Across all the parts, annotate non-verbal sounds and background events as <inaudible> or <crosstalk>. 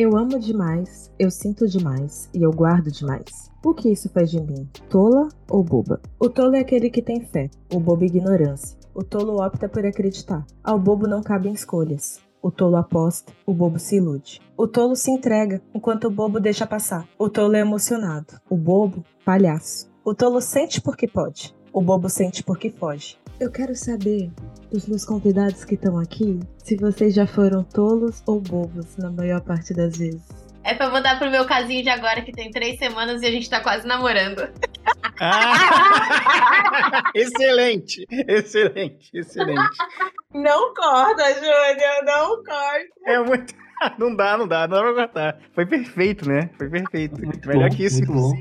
Eu amo demais, eu sinto demais e eu guardo demais. O que isso faz de mim? Tola ou boba? O tolo é aquele que tem fé, o bobo ignorância. O tolo opta por acreditar. Ao bobo não cabem escolhas. O tolo aposta, o bobo se ilude. O tolo se entrega, enquanto o bobo deixa passar. O tolo é emocionado. O bobo, palhaço. O tolo sente porque pode. O bobo sente porque foge. Eu quero saber dos meus convidados que estão aqui se vocês já foram tolos ou bobos na maior parte das vezes. É pra mandar pro meu casinho de agora, que tem três semanas e a gente tá quase namorando. Ah! <laughs> excelente, excelente, excelente. Não corta, Júnior, não corta. É muito. <laughs> Não dá, não dá, não dá pra cortar. Foi perfeito, né? Foi perfeito. Muito Melhor bom, que isso, bom.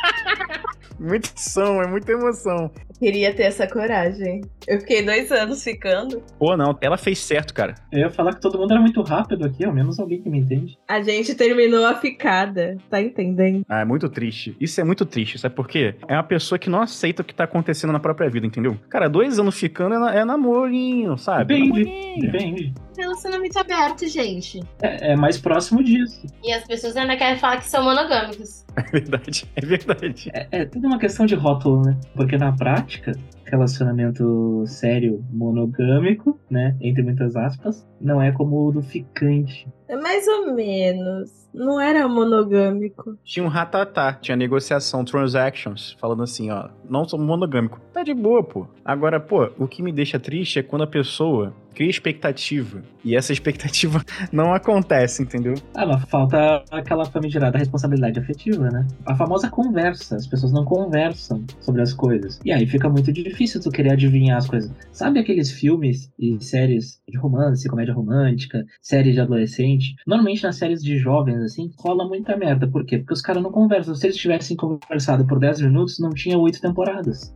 <laughs> muita ação, é muita emoção. Queria ter essa coragem. Eu fiquei dois anos ficando. Pô, não, ela fez certo, cara. Eu ia falar que todo mundo era muito rápido aqui, ao menos alguém que me entende. A gente terminou a ficada, tá entendendo? Ah, é muito triste. Isso é muito triste, sabe por quê? É uma pessoa que não aceita o que tá acontecendo na própria vida, entendeu? Cara, dois anos ficando é, na- é namorinho, sabe? Depende, depende. Relacionamento aberto, gente. É, é mais próximo disso. E as pessoas ainda querem falar que são monogâmicos. <laughs> É verdade, é verdade. É, é tudo uma questão de rótulo, né? Porque na prática, relacionamento sério monogâmico, né? Entre muitas aspas, não é como o do ficante. É mais ou menos. Não era monogâmico. Tinha um ratatá, tinha negociação, transactions, falando assim, ó, não sou monogâmico. Tá de boa, pô. Agora, pô, o que me deixa triste é quando a pessoa cria expectativa e essa expectativa <laughs> não acontece, entendeu? Ah, mas falta aquela famigerada responsabilidade afetiva, né? A famosa conversa. As pessoas não conversam sobre as coisas. E aí fica muito difícil tu querer adivinhar as coisas. Sabe aqueles filmes e séries de romance, comédia romântica, séries de adolescente? Normalmente nas séries de jovens, assim, rola muita merda. Por quê? Porque os caras não conversam. Se eles tivessem conversado por 10 minutos, não tinha oito temporadas.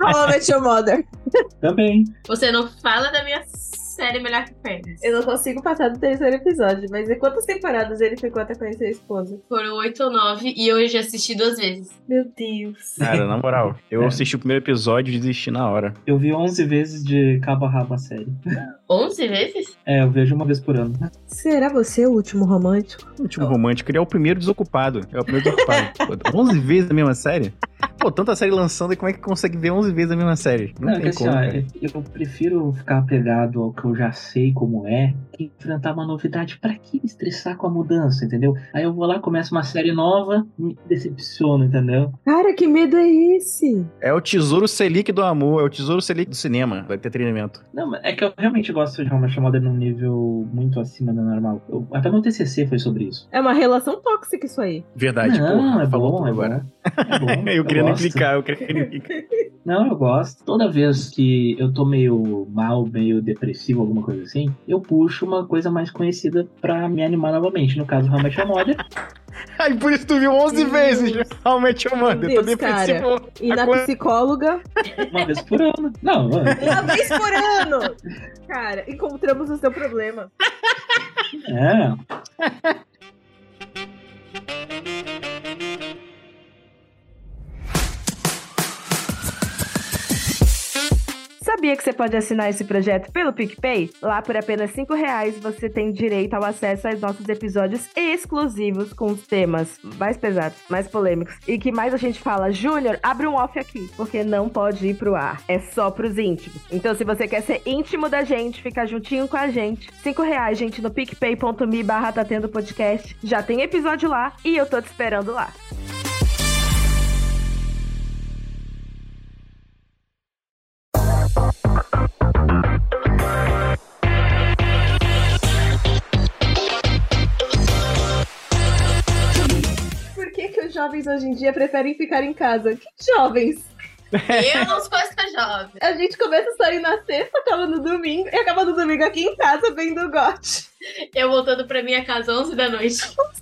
How I Met Your Mother. Também. Você não fala da minha série Melhor que Pernas. Eu não consigo passar do terceiro episódio, mas em quantas temporadas ele ficou até conhecer a esposa? Foram oito ou nove e eu já assisti duas vezes. Meu Deus. Cara, na moral, eu É. assisti o primeiro episódio e desisti na hora. Eu vi 11 vezes de cabo a rabo a série. Onze vezes? É, eu vejo uma vez por ano. Será você o último romântico? O último romântico, ele é o primeiro desocupado. É o primeiro desocupado. <laughs> 11 vezes a mesma série? Pô, tanta série lançando e como é que consegue ver 11 vezes a mesma série? Não, Não, é tem que assim, como, cara. eu prefiro ficar apegado ao que eu já sei como é que enfrentar uma novidade. Pra que me estressar com a mudança, entendeu? Aí eu vou lá, começo uma série nova, me decepciono, entendeu? Cara, que medo é esse? É o tesouro selic do amor, é o tesouro selic do cinema, do entretenimento. Não, mas é que eu realmente gosto de uma chamada num nível muito acima do normal. Eu- até meu TCC foi sobre isso. É uma relação tóxica isso aí. Verdade, não, porra, é falou bom, tudo é agora. bom. É bom, <laughs> eu queria gosto. implicar, eu queria implicar. Não, eu gosto. Toda vez que eu tô meio mal, meio depressivo, alguma coisa assim, eu puxo uma coisa mais conhecida pra me animar novamente. No caso, How I Met Your Mother. <laughs> Ai, por isso tu viu 11 Meu vezes. Meu Eu tô Deus, cara. depressivo. E na psicóloga, Uma vez por ano. Não, mano. uma vez por ano. Cara, encontramos o seu problema. É. Sabia que você pode assinar esse projeto pelo PicPay? Lá por apenas 5 reais você tem direito ao acesso aos nossos episódios exclusivos com os temas mais pesados, mais polêmicos e que mais a gente fala, Júnior, abre um off aqui, porque não pode ir pro ar. É só pros íntimos. Então se você quer ser íntimo da gente, ficar juntinho com a gente, 5 reais, gente, no picpay.me barra tá tendo podcast. Já tem episódio lá e eu tô te esperando lá. Jovens hoje em dia preferem ficar em casa? Que jovens? Eu <laughs> não sou essa jovem. A gente começa a sair na sexta, acaba no domingo, e acaba no domingo aqui em casa vendo o GOT. Eu voltando pra minha casa 11 da noite.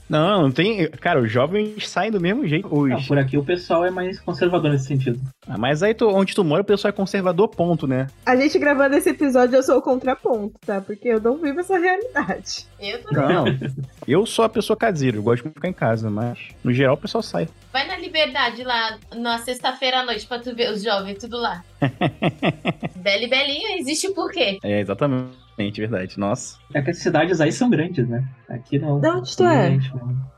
Não, não tem. Cara, os jovens saem do mesmo jeito. Os... Não, por aqui o pessoal é mais conservador nesse sentido. Ah, mas aí tu- onde tu mora, o pessoal é conservador, ponto, né? A gente gravando esse episódio, eu sou o contraponto, tá? Porque eu não vivo essa realidade. Eu também. Não. eu sou a pessoa caseira, eu gosto de ficar em casa, mas no geral o pessoal sai. Vai na liberdade lá na sexta-feira à noite pra tu ver os jovens tudo lá. <laughs> Bela e Belinha existe por quê? É, exatamente. Exatamente, verdade. Nossa. É que as cidades aí são grandes, né? Aqui não. De onde tu é? Gente.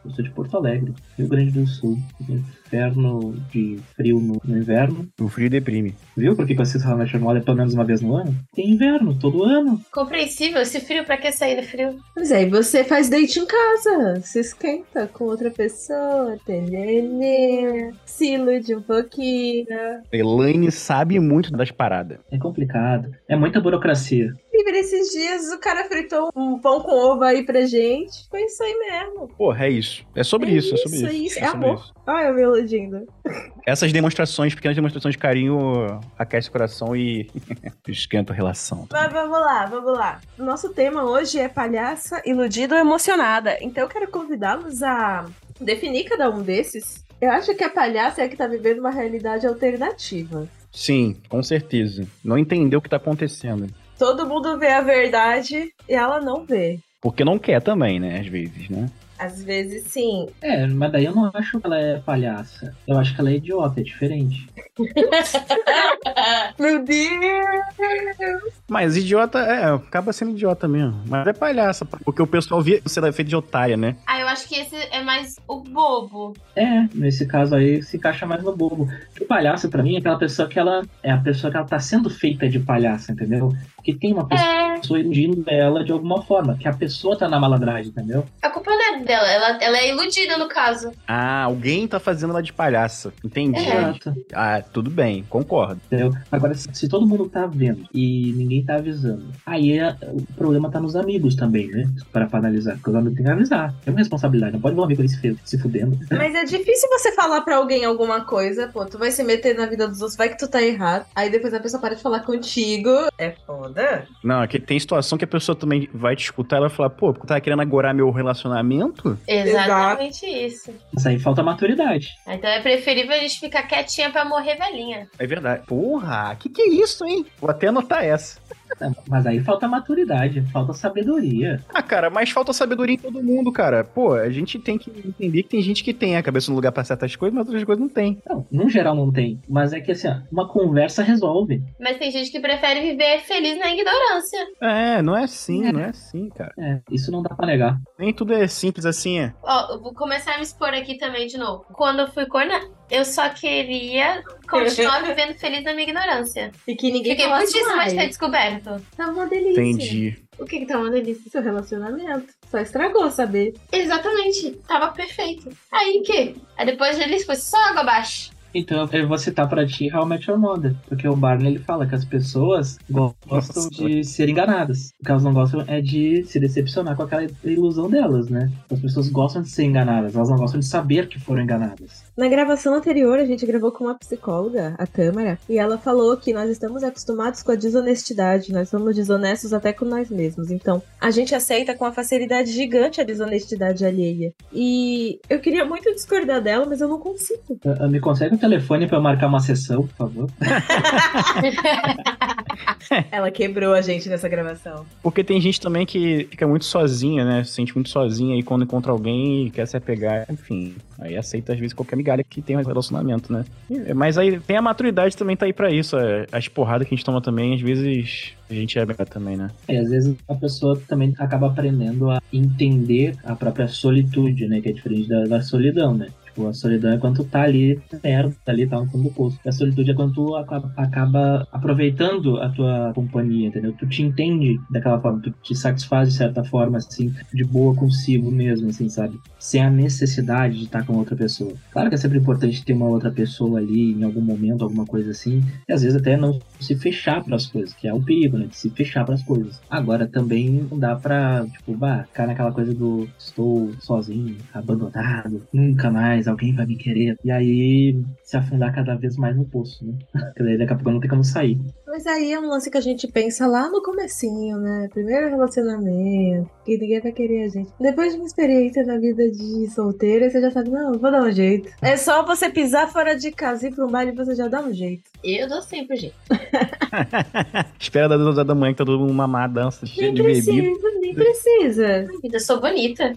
Eu sou de Porto Alegre, Rio Grande do Sul. Inferno de frio no, no inverno. O frio deprime. Viu por que eu assisto Your Mother pelo menos uma vez no ano? Tem inverno, todo ano. Compreensível, esse frio, pra que sair do frio? Mas aí você faz date em casa, se esquenta com outra pessoa, entendeu? Se ilude um pouquinho. Elaine sabe muito das paradas. É complicado. É muita burocracia. E esses dias o cara fritou um pão com ovo aí pra gente. Foi isso aí mesmo. Porra, é isso. É sobre É isso, é sobre isso, isso. é isso, é amor. Olha eu me iludindo. Essas demonstrações, pequenas demonstrações de carinho, aquece o coração e <laughs> esquenta a relação. Mas vamos lá, vamos lá. Nosso tema hoje é palhaça, iludida ou emocionada. Então eu quero convidá-los a definir cada um desses. Eu acho que a palhaça é a que tá vivendo uma realidade alternativa. Sim, com certeza. Não entendeu o que tá acontecendo. Todo mundo vê a verdade e ela não vê. Porque não quer também, né? Às vezes, né? Às vezes sim. É, mas daí eu não acho que ela é palhaça. Eu acho que ela é idiota, é diferente. <laughs> Meu Deus! Mas idiota, é, acaba sendo idiota mesmo. Mas é palhaça, porque o pessoal via você é feito de otária, né? Ah, eu acho que esse é mais o bobo. É, nesse caso aí se encaixa mais no bobo. O palhaço, pra mim, é aquela pessoa que ela. É a pessoa que ela tá sendo feita de palhaça, entendeu? Que tem uma pessoa É, iludindo ela de alguma forma. Que a pessoa tá na malandragem, entendeu? a culpa é dela, ela, ela é iludida no caso. Ah, alguém tá fazendo ela de palhaça. Entendi. É. Exato. Ah, tudo bem, concordo. Entendeu? Agora, se, se todo mundo tá vendo e ninguém tá avisando, aí é- o problema tá nos amigos também, né? Para pra analisar. Porque os amigos têm que avisar. É uma responsabilidade. Não pode ver um amigo ali se, se fudendo. Mas é difícil você falar pra alguém alguma coisa, pô, tu vai se meter na vida dos outros, vai que tu tá errado. Aí depois a pessoa para de falar contigo. É foda. Não, aqui tem situação que a pessoa também vai te escutar e vai falar, pô, porque tá querendo agorar meu relacionamento? Exatamente isso. Isso aí falta maturidade. Então é preferível a gente ficar quietinha pra morrer velhinha. É verdade. Porra, que que é isso, hein? Vou até anotar essa. É, Mas aí falta maturidade, falta sabedoria. Ah, cara, mas falta sabedoria em todo mundo, cara. Pô, a gente tem que entender que tem gente que tem a cabeça no lugar pra certas coisas, mas outras coisas não tem. Não, no geral não tem. Mas é que assim, ó, uma conversa resolve. Mas tem gente que prefere viver feliz na ignorância. É, não é assim, não é assim, cara. É, isso não dá pra negar. Nem tudo é simples assim, é. Ó, eu vou começar a me expor aqui também de novo. Quando eu fui corna, eu só queria continuar <laughs> vivendo feliz na minha ignorância. E que ninguém Fiquei falasse muitíssima mais. de ter descoberto. Tá uma delícia. Entendi. O que que tá uma delícia? Seu relacionamento. Só estragou saber. Exatamente. Tava perfeito. Aí que? Aí depois eles foi só água abaixo. Então eu vou citar pra ti How I Met Your Mother. Porque o Barney ele fala que as pessoas go- gostam Nossa. de ser enganadas. O que elas não gostam é de se decepcionar com aquela ilusão delas, né? As pessoas gostam de ser enganadas, elas não gostam de saber que foram enganadas. Na gravação anterior, a gente gravou com uma psicóloga, a Tâmara, e ela falou que nós estamos acostumados com a desonestidade, nós somos desonestos até com nós mesmos. Então, a gente aceita com uma facilidade gigante a desonestidade alheia. E eu queria muito discordar dela, mas eu não consigo. Ah, ah, Me consegue o telefone pra eu marcar uma sessão, por favor? <laughs> Ela quebrou a gente nessa gravação. Porque tem gente também que fica muito sozinha, né? Se sente muito sozinha e quando encontra alguém quer se apegar, enfim. Aí aceita às vezes qualquer que tem um relacionamento, né? Mas aí tem a maturidade também tá aí pra isso. é, As porradas que a gente toma também, às vezes a gente é também, né? É, às vezes a pessoa também acaba aprendendo a entender a própria solitude, né? Que é diferente da, da solidão, né? Tipo, a solidão é quando tu tá ali perto, tá ali, tá no fundo do poço. A solitude é quando tu acaba, acaba aproveitando a tua companhia, entendeu? Tu te entende daquela forma, tu te satisfaz de certa forma, assim, de boa consigo mesmo, assim, sabe? Sem a necessidade de estar com outra pessoa. Claro que é sempre importante ter uma outra pessoa ali em algum momento, alguma coisa assim, e às vezes até não se fechar para as coisas, que é o perigo, né? De se fechar para as coisas. Agora também não dá pra, tipo, bah, ficar naquela coisa do estou sozinho, abandonado, nunca mais alguém vai me querer. E aí se afundar cada vez mais no poço, né? Daí daqui a pouco não tem como sair. Mas aí é um lance que a gente pensa lá no comecinho, né? Primeiro relacionamento, que ninguém vai querer a gente. Depois de uma experiência na vida de solteira, você já sabe, não, vou dar um jeito. É só você pisar fora de casa e ir pra um baile e você já dá um jeito. Eu dou sempre jeito. <laughs> Espera da da, da manhã que tá todo mundo mamar, dança, cheio Nem de precisa, bebida. nem precisa. Vida, eu sou bonita.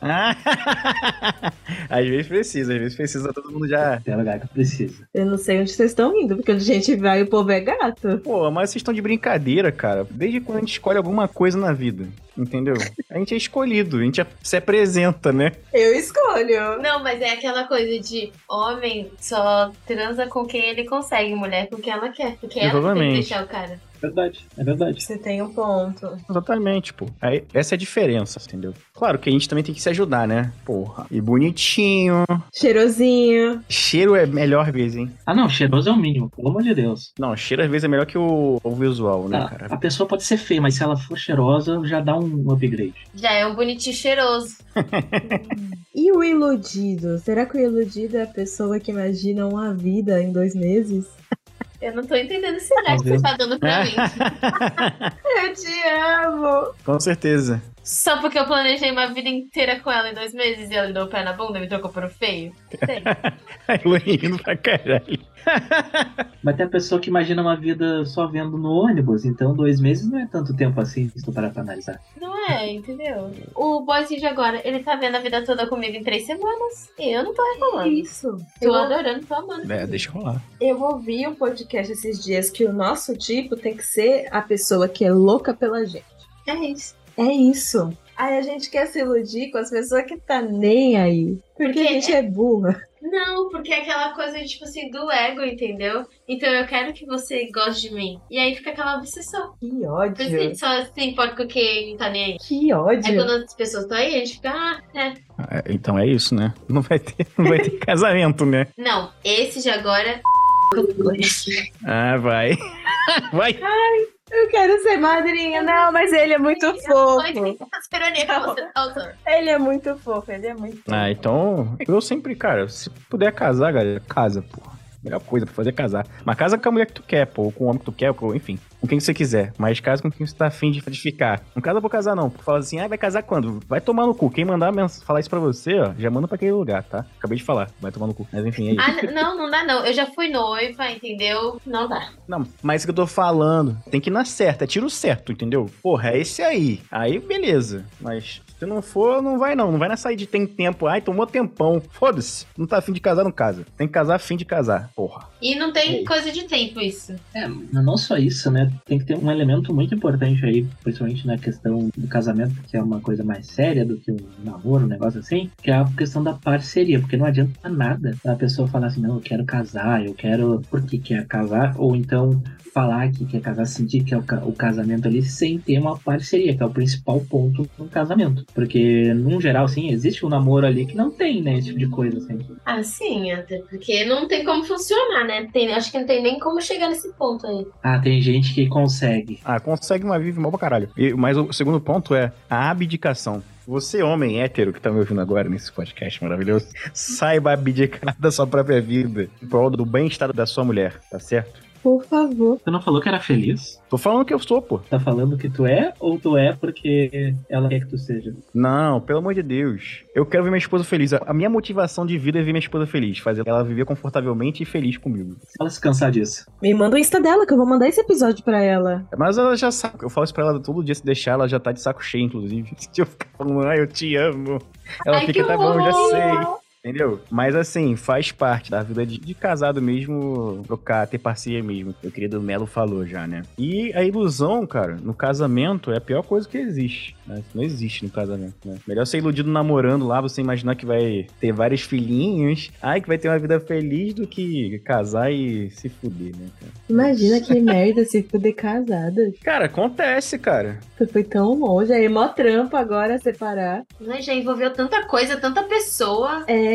<laughs> Às vezes precisa, às vezes precisa, todo mundo já. Tem lugar que precisa. Eu não sei onde vocês estão indo, porque onde a gente vai o povo é gato. Pô, mas vocês estão de brincadeira, cara. Desde quando a gente escolhe alguma coisa na vida, entendeu? A gente é escolhido, a gente se apresenta, né? Eu escolho. Não, mas é aquela coisa de homem só transa com quem ele consegue, mulher com quem ela quer. Porque ela que tem que Exatamente. deixar o cara. Verdade, é verdade. Você tem um ponto. Exatamente, pô. Aí, essa é a diferença, entendeu? Claro que a gente também tem que se ajudar, né? Porra. E bonitinho. Cheirosinho. Cheiro é melhor às vezes, hein? Ah, não, cheiroso é o mínimo, pelo amor de Deus. Não, cheiro às vezes é melhor que o, o visual, né, Ah, cara? a pessoa pode ser feia, mas se ela for cheirosa, já dá um upgrade. Já é um bonitinho cheiroso. <laughs> E o iludido? Será que o iludido é a pessoa que imagina uma vida em dois meses? Eu não tô entendendo esse que você tá dando pra mim. <laughs> Eu te amo! Com certeza. Só porque eu planejei uma vida inteira com ela em dois meses e ela me deu o pé na bunda e me trocou por um feio? Sei. <laughs> Aí rindo pra caralho. <laughs> Mas tem a pessoa que imagina uma vida só vendo no ônibus, então dois meses não é tanto tempo assim, se tu parar pra analisar. Não é, entendeu? O boyzinho de agora, ele tá vendo a vida toda comigo em três semanas. E eu não tô reclamando. Isso. Tô Eu, adorando, tô amando. É, deixa rolar. eu ouvi um podcast esses dias que o nosso tipo tem que ser a pessoa que é louca pela gente. É isso. É isso. Aí a gente quer se iludir com as pessoas que tá nem aí. Porque Porque a gente é burra. Não, porque é aquela coisa, tipo assim, do ego, entendeu? Então eu quero que você goste de mim. E aí fica aquela obsessão. Que Por isso que a ódio. gente só se importa com quem não tá nem aí. Que Aí ódio. quando as pessoas estão aí, a gente fica, ah, é. É, Então é isso, né? Não vai ter, não vai ter <laughs> casamento, né? Não, esse de agora. Ah, vai. <laughs> Vai. Eu quero ser madrinha. Não, mas ele é muito fofo. Esperando pra você, autor. Ele é muito fofo, ele é muito fofo. Ah, então eu sempre, cara, se puder casar, galera, casa, porra. Melhor coisa pra fazer é casar. Mas casa com a mulher que tu quer, pô, ou com o homem que tu quer, ou, enfim, com quem você quiser. Mas casa com quem você tá afim de, de ficar. Não casa por casar, não. Porque fala assim, ah, vai casar quando? Vai tomar no cu. Quem mandar falar isso pra você, ó, já manda pra aquele lugar, tá? Acabei de falar, vai tomar no cu. Mas enfim, é isso. Ah, não, não dá não. Eu já fui noiva, entendeu? Não dá. Não, mas isso que eu tô falando, tem que ir na certa, é tiro certo, entendeu? Porra, é esse aí. Aí, beleza. Mas se não for, não vai não. Não vai nessa aí de tem tempo. Ai, tomou tempão. Foda-se. Não tá afim de casar, não casa. Tem que casar afim de casar. Porra. E não tem isso. coisa de tempo isso. É, não só isso, né? Tem que ter um elemento muito importante aí, principalmente na questão do casamento, que é uma coisa mais séria do que um namoro, um negócio assim, que é a questão da parceria, porque não adianta nada a pessoa falar assim, não, eu quero casar, eu quero porque quer casar, ou então falar que quer casar, sentir que é o, ca- o casamento ali, sem ter uma parceria, que é o principal ponto no casamento. Porque, num geral, sim, existe um namoro ali que não tem, né, esse tipo de coisa, assim. Ah, sim, até porque não tem como funcionar, né? Tem, acho que não tem nem como chegar nesse ponto aí. Ah, tem gente que consegue. Ah, consegue uma vive mal pra caralho. E, mas o segundo ponto é a abdicação. Você, homem hétero que tá me ouvindo agora nesse podcast maravilhoso, <laughs> saiba abdicar da sua própria vida em prol do bem-estar da sua mulher, tá certo? Por favor. Tu não falou que era feliz? Tô falando que eu sou, pô. Tá falando que tu é ou tu é porque ela quer que tu seja? Não, pelo amor de Deus. Eu quero ver minha esposa feliz. A minha motivação de vida é ver minha esposa feliz. Fazer ela viver confortavelmente e feliz comigo. Se ela se cansar disso. Me manda o Insta dela, que eu vou mandar esse episódio pra ela. Mas ela já sabe. Eu falo isso pra ela todo dia, se deixar, ela já tá de saco cheio, inclusive. <laughs> Se eu ficar falando, ai, eu te amo. Ela Ai, fica, tá bom, já sei. Entendeu? Mas assim, faz parte da vida de, de casado mesmo, trocar, ter parceria mesmo. O querido Melo falou já, né? E a ilusão, cara, no casamento é a pior coisa que existe. Né? Não existe no casamento, né? Melhor ser iludido namorando lá, você imaginar que vai ter vários filhinhos, ai, que vai ter uma vida feliz do que casar e se fuder, né, cara? Imagina <laughs> que merda se fuder casada. Cara, acontece, cara. Tu foi tão longe, aí mó trampo agora separar. Mas já envolveu tanta coisa, tanta pessoa. É,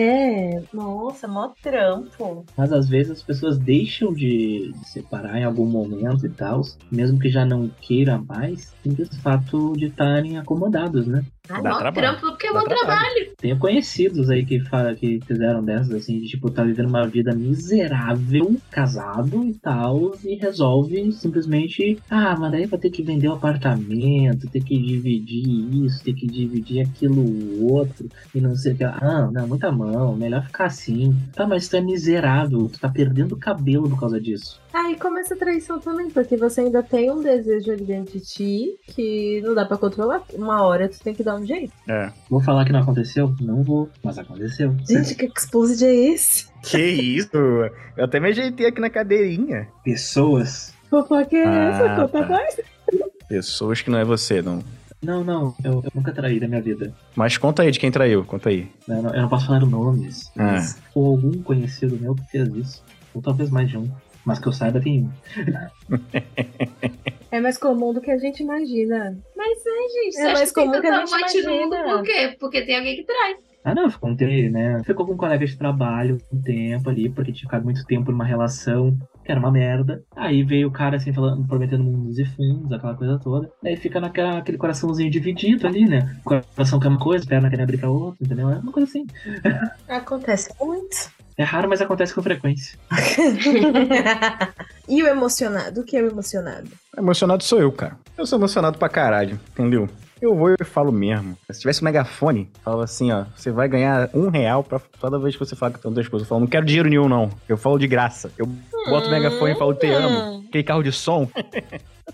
nossa, mó trampo. Mas às vezes as pessoas deixam de de separar em algum momento e tal, mesmo que já não queira mais, simples fato de estarem acomodados, né? Ah, Dá mó trabalho. trampo, porque é mó trabalho. trabalho. Tenho conhecidos aí que, fala, que fizeram dessas, assim, de tipo, tá vivendo uma vida miserável, casado e tal, e resolve simplesmente, ah, mas daí vai ter que vender o apartamento, ter que dividir isso, ter que dividir aquilo outro, e não sei o que. Ah, não, muita mão, melhor ficar assim. Tá, mas tu é miserável, tu tá perdendo cabelo por causa disso. Aí começa a traição também, porque você ainda tem um desejo ali dentro de ti que não dá pra controlar. Uma hora tu tem que dar um jeito. É. Vou falar que não aconteceu? Não vou, mas aconteceu. Gente, que exposed é esse? Que isso? Eu até me ajeitei aqui na cadeirinha. Pessoas. Fofoca é essa? Ah, Conta tá. mais. Pessoas que não é você, não. Não, não, eu, eu nunca traí na minha vida. Mas conta aí de quem traiu, conta aí. Eu não, eu não posso falar nomes. Ah. Mas ou algum conhecido meu que fez isso. Ou talvez mais de um. Mas que eu saiba tem um. É mais comum do que a gente imagina. Mas é, gente. Você É acha mais que tem comum que a gente no mundo imagina. por quê? Porque tem alguém que trai. Ah, não, ficou um tempo, né? Ficou com um colega de trabalho um tempo ali, porque tinha ficado muito tempo numa relação que era uma merda. Aí veio o cara assim, falando, prometendo mundos e fundos, aquela coisa toda. Daí fica naquela, aquele coraçãozinho dividido ali, né? Coração quer uma coisa, perna quer abrir pra outra, entendeu? É uma coisa assim. Acontece muito. É raro, mas acontece com frequência. <laughs> e o emocionado? O que é o emocionado? Emocionado sou eu, cara. Eu sou emocionado pra caralho, entendeu? Eu vou e falo mesmo. Se tivesse um megafone, falava assim, ó, você vai ganhar um real pra toda vez que você fala com a tua esposa. Eu falo, não quero dinheiro nenhum, não. Eu falo de graça. Eu boto o megafone e falo, te amo. Aquele carro de som. <laughs>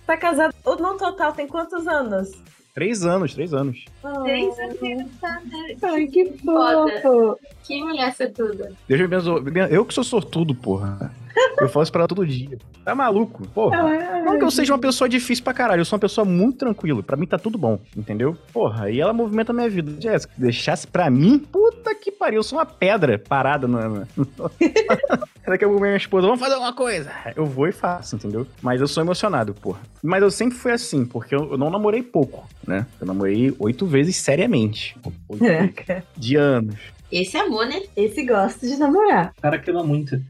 Tá casado. No total tem quantos anos? Três anos, três anos. Três anos. Ai, que Foda. fofo. Que mulher tudo. Deus me abençoe. Eu que sou sortudo, porra. Eu falo isso pra ela todo dia. Tá maluco? Porra. Não que eu seja uma pessoa difícil pra caralho, eu sou uma pessoa muito tranquila. Pra mim tá tudo bom, entendeu? Porra, e ela movimenta a minha vida. Jéssica, deixasse pra mim, puta que pariu, eu sou uma pedra parada na. na... Daqui a pouco minha esposa, vamos fazer alguma coisa. Eu vou e faço, entendeu? Mas eu sou emocionado, porra. Mas eu sempre fui assim, porque eu eu não namorei pouco, né? Eu namorei oito vezes seriamente. Oito. Caraca. De anos. Esse é amor, né? Esse gosta de namorar. O cara que ama muito.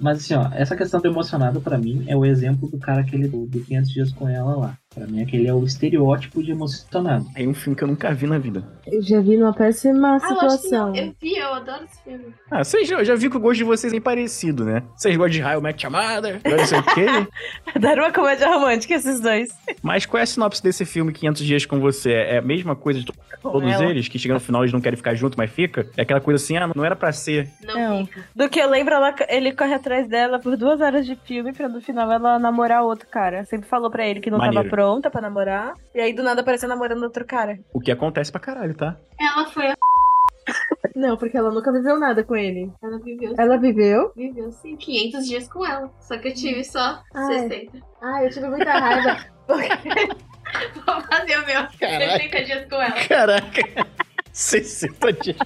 Mas assim, ó, essa questão do emocionado pra mim é o exemplo do cara aquele do, do 500 dias com ela lá. Pra mim aquele é o estereótipo de emocionado. É um filme que eu nunca vi na vida. Eu já vi numa péssima Ah, que situação. Eu vi, eu adoro esse filme. Ah, vocês já, eu já vi que o gosto de vocês é bem parecido, né? Vocês gostam de Raio Mac Chamada, não sei o quê. <laughs> Dar uma comédia romântica, esses dois. Mas qual é a sinopse desse filme 500 Dias com Você? É a mesma coisa de to- todos ela. eles, que chega no final eles não querem ficar junto, mas fica? É aquela coisa assim, ah, não era pra ser. Não, Não. fica. Do que eu lembro, ela- ele corre atrás dela por duas horas de filme pra no final ela namorar outro cara. Sempre falou pra ele que não Maneiro. tava pronta pra namorar. E aí do nada apareceu namorando outro cara. O que acontece pra caralho, tá? Ela foi a... <laughs> Não, porque ela nunca viveu nada com ele. Ela viveu. Ela viveu? Viveu, sim, 500 dias com ela. Só que eu tive só Ai. 60. Ah, eu tive muita raiva. <laughs> Vou fazer o meu. Caraca. 60 dias com ela. Caraca! <laughs> 60 dias.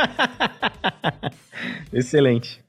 <laughs> Excelente.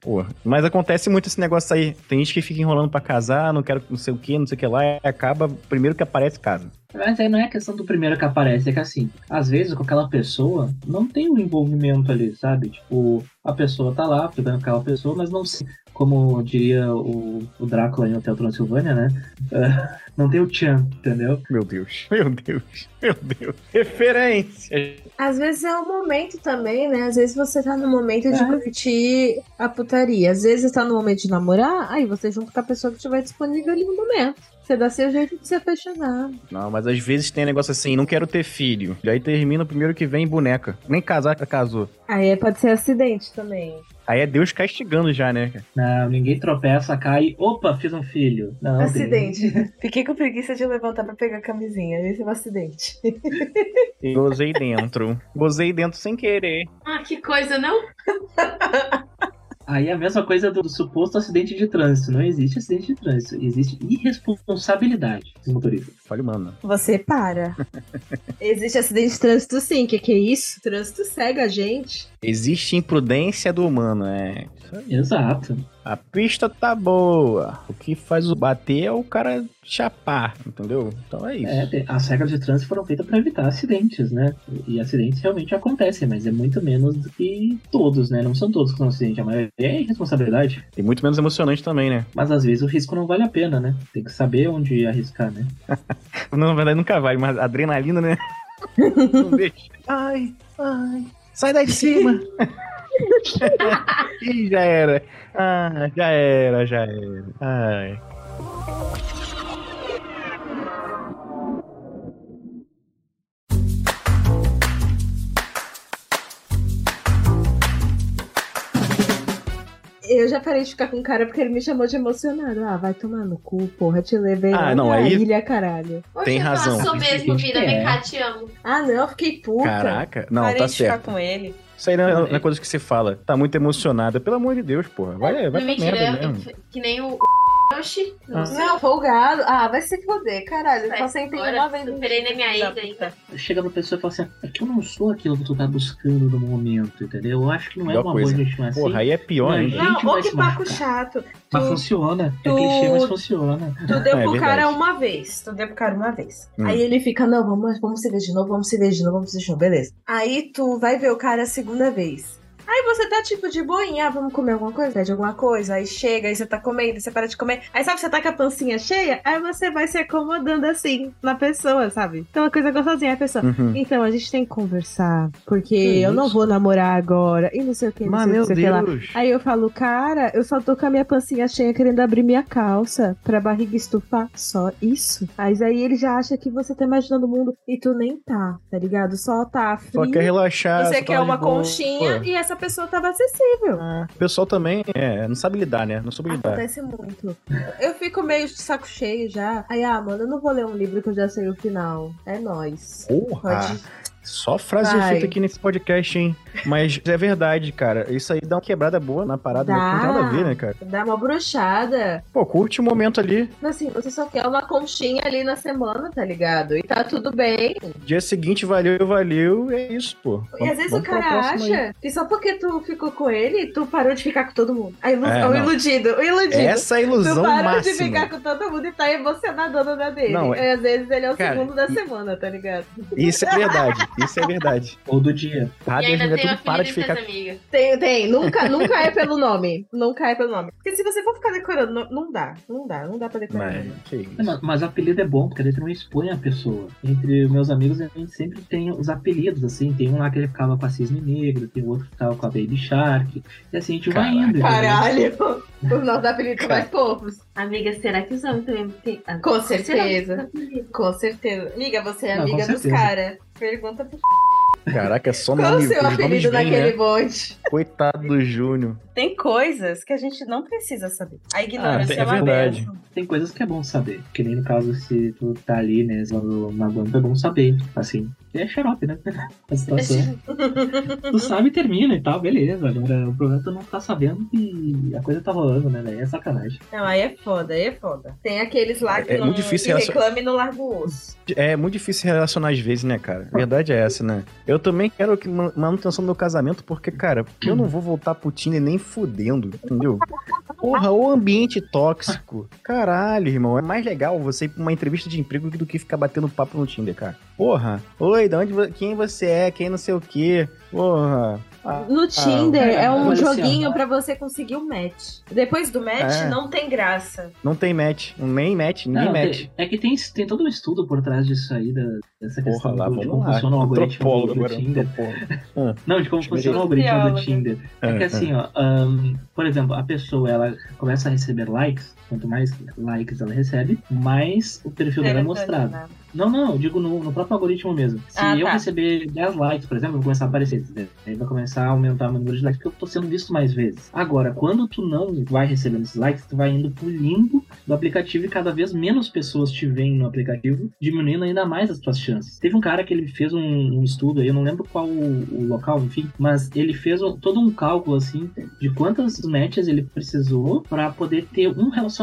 Mas acontece muito esse negócio aí. Tem gente que fica enrolando pra casar, não quero não sei o que, não sei o que lá, e acaba, primeiro que aparece, casa. Mas aí não é questão do primeiro que aparece, é que assim, às vezes com aquela pessoa não tem um envolvimento ali, sabe? Tipo, a pessoa tá lá, ficando com aquela pessoa, mas não se, como diria o, o Drácula em Hotel Transilvânia, né? Ah, não tem o Chan, entendeu? Meu Deus, meu Deus, meu Deus. Referência. Às vezes é o momento também, né? Às vezes você tá no momento de É. curtir a putaria. Às vezes tá no momento de namorar, aí você junto com a pessoa que estiver disponível ali no momento. Você dá seu jeito de se apaixonar. Não, mas às vezes tem negócio assim, não quero ter filho. E aí termina o primeiro que vem boneca. Nem casar, casou. Aí pode ser acidente também. Aí é Deus castigando já, né? Não, ninguém tropeça, cai, opa, fiz um filho. Não, tem- acidente. Fiquei com preguiça de levantar pra pegar a camisinha. Esse é um acidente. E <laughs> gozei dentro. Gozei dentro sem querer. Ah, que coisa, não? <laughs> Aí é a mesma coisa do, do suposto acidente de trânsito. Não existe acidente de trânsito, existe irresponsabilidade dos motoristas. Falei, mano. Você para. <laughs> Existe acidente de trânsito sim. Que que é isso? Trânsito cega a gente. Existe imprudência do humano, é. Exato. A pista tá boa. O que faz o bater é o cara chapar, entendeu? Então é isso. É, as regras de trânsito foram feitas para evitar acidentes, né? E acidentes realmente acontecem, mas é muito menos do que todos, né? Não são todos que são acidentes, a maioria é irresponsabilidade. E muito menos emocionante também, né? Mas às vezes o risco não vale a pena, né? Tem que saber onde arriscar, né? <laughs> Não, na verdade nunca vai, mas adrenalina, né? <laughs> Não deixa. Ai, ai. Sai daí de cima. <laughs> <laughs> Ih, já era. Ah, já era, já era. Ai. Eu já parei de ficar com o cara porque ele me chamou de emocionado. Ah, vai tomar no cu, porra. Te levei Ah, não, na aí- ilha, caralho. Tem razão. Passou mesmo, vida. É. Vem cá, te amo. Ah, não, eu fiquei puta. Caraca. Não, Parei tá de ficar certo. com ele. Isso aí não é, não é coisa que você fala. Tá muito emocionada. Pelo amor de Deus, porra. Vai, vai Não, mentira, merda eu- mesmo. que nem o. Oxi. Ah. Não, folgado. Ah, vai se foder, caralho. Só sentei fora, uma vez. Superei na minha Da ida ainda. Chega pra pessoa e fala assim: é que eu não sou aquilo que tu tá buscando no momento, entendeu? Eu acho que não é Pior uma coisa. boa gente assim. Porra, aí é pior Não, gente Não, vai ô que paco chato. Mas Tu, funciona. É tu- clichê, mas funciona. tu deu É pro cara verdade. uma vez. Tu deu pro cara uma vez. Hum. Aí ele fica, não, vamos, vamos se ver de novo, vamos se ver de novo, vamos se ver de novo, beleza. Aí tu vai ver o cara a segunda vez. Aí você tá tipo de boinha, ah, vamos comer alguma coisa? Pede alguma coisa, aí chega, aí você tá comendo, você para de comer. Aí sabe, você tá com a pancinha cheia, aí você vai se acomodando assim na pessoa, sabe? Então uma coisa gostosinha, a pessoa. Uhum. Então, a gente tem que conversar, porque Que eu não vou namorar agora, e não sei o que, não Mas, sei meu sei. Deus. Aí eu falo, cara, eu só tô com a minha pancinha cheia querendo abrir minha calça pra barriga estufar. Só isso. Mas aí ele já acha que você tá imaginando o mundo e tu nem tá, tá ligado? Só tá Só frio. quer relaxar. Você só quer tá uma boa. conchinha Pô. e essa pessoa tava acessível. Ah, O pessoal também é, não sabe lidar, né? Não soube lidar. Acontece muito. Eu fico meio de saco cheio já. Aí, ah, mano, eu não vou ler um livro que eu já sei o final. É nóis. Porra! Pode. Só frase Vai. feita aqui nesse podcast, hein? Mas é verdade, cara. Isso aí dá uma quebrada boa na parada, Dá. mas não tem nada a ver, né, cara? Dá uma bruxada. Pô, curte o momento ali. Mas assim, você só quer uma conchinha ali na semana, tá ligado? E tá tudo bem. Dia seguinte, valeu, valeu. É isso, pô. E às vezes o cara próxima aí. acha que só porque tu ficou com ele, tu parou de ficar com todo mundo. A ilu- É, o iludido, o iludido. Essa é a tu ilusão parou de máxima. ficar com todo mundo e tá emocionadona da dele. Não, E às vezes ele é o Cara, segundo da e- semana, tá ligado? Isso é verdade. Isso é verdade. Ou do dia. Rádio e ainda gente tem tudo para de ficar. Tem, tem. Nunca, nunca é pelo nome. Nunca é pelo nome. Porque se você for ficar decorando, não, não dá. Não dá. Não dá pra decorar. Mas, que. É, Mas, mas apelido é bom, porque daí tu não expõe a pessoa. Entre meus amigos, a gente sempre tem os apelidos, assim. Tem um lá que ele ficava com a Cisne Negro, tem outro que ficava com a Baby Shark. E assim a gente vai Caraca. indo. entendeu? Caralho! Os nossos apelidos mais fofos. Amiga, será que os homens também têm. Ah, Com certeza. Com certeza. Amiga, você é Não, com amiga dos certeza. caras. Pergunta pro Caraca, é só qual o nome. seu os nomes apelido naquele né? bonde. Coitado do Júnior. Tem coisas que a gente não precisa saber. A ignorância tem- é é uma verdade. benção. Tem coisas que é bom saber. Que nem no caso, se tu tá ali, né, zoando uma guampa, é bom saber. Assim, é xarope, né? <laughs> A situação. tu sabe e termina e tal, beleza. Agora, o problema é tu não tá sabendo que a coisa tá rolando, né, velho? É sacanagem. Não, aí é foda, aí é foda. Tem aqueles lá que, É não, muito difícil que relacion- reclame e não larga o osso. É muito difícil relacionar às vezes, né, cara? A verdade é essa, né? Eu também quero que ma- manutenção do meu casamento, porque, cara, eu não vou voltar pro Tinder nem fudendo, entendeu? Porra, o ambiente tóxico. Caralho, irmão. É mais legal você ir pra uma entrevista de emprego do que ficar batendo papo no Tinder, cara. Porra. Oi, de onde, quem você é? Quem não sei o quê? Porra. Ah, No Tinder é, é um joguinho ó. pra você conseguir o match. Depois do match, É. não tem graça. não tem match. Nem match, ninguém Não, match. tem- é que tem, tem todo um estudo por trás disso aí, da, dessa Porra, questão lá, do- de como lá. funciona o algoritmo do, do. Tinder. antropólogo. <laughs> Não, de como funciona o algoritmo do. Tinder. É que É, assim, ó, ahn, por exemplo, a pessoa ela começa a receber likes, quanto mais likes ela recebe, mais o perfil dela é mostrado. Não, não, eu digo no, no próprio algoritmo mesmo. Se Ah, eu tá. receber 10 likes, por exemplo, eu vou começar a aparecer. entendeu? Aí vai começar a aumentar o número de likes, porque eu tô sendo visto mais vezes. Agora, quando tu não vai recebendo esses likes, tu vai indo pro limbo do aplicativo e cada vez menos pessoas te veem no aplicativo, diminuindo ainda mais as tuas chances. Teve um cara que ele fez um, um estudo aí, eu não lembro qual o, o local, enfim, mas ele fez um- todo um cálculo, assim, de quantas matches ele precisou pra poder ter um relacionamento.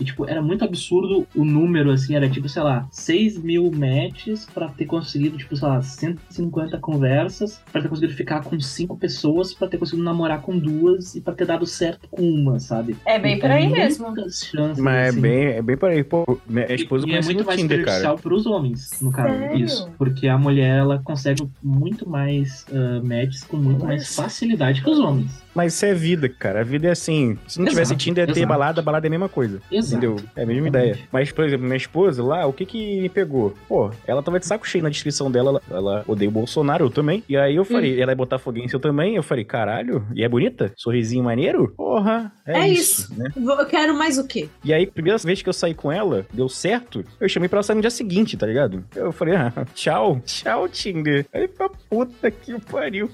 E, tipo, era muito absurdo o número, assim, era tipo, sei lá, 6 mil matches pra ter conseguido, tipo, sei lá, 150 conversas, pra ter conseguido ficar com cinco pessoas, pra ter conseguido namorar com duas e pra ter dado certo com uma, sabe? É bem por aí mesmo. chances, Mas é assim. bem, é bem por aí. Pô, minha esposa E é conhece muito mais Tinder, prejudicial cara. pros homens, no caso, Sério? isso. Porque a mulher, ela consegue muito mais uh, matches com muito mais Mas- facilidade que os homens. Mas isso é vida, cara. A vida é assim. Se não tivesse Exato, Tinder, ia ter exato. balada, balada é a mesma coisa. Exato. Entendeu? É a mesma Exatamente. ideia. Mas, por exemplo, minha esposa lá, o que que me pegou? Pô, ela tava de saco cheio na descrição dela. Ela, ela odeia o Bolsonaro, eu também. E aí eu falei, ela é botafoguense, eu também. Eu falei, caralho, e é bonita? Sorrisinho maneiro? Porra, é, É isso, né? Vou- Eu quero mais o quê? E aí, primeira vez que eu saí com ela, deu certo, eu chamei pra ela sair no dia seguinte, tá ligado? Eu falei, ah, tchau, tchau, Tinder. Aí pra puta que pariu.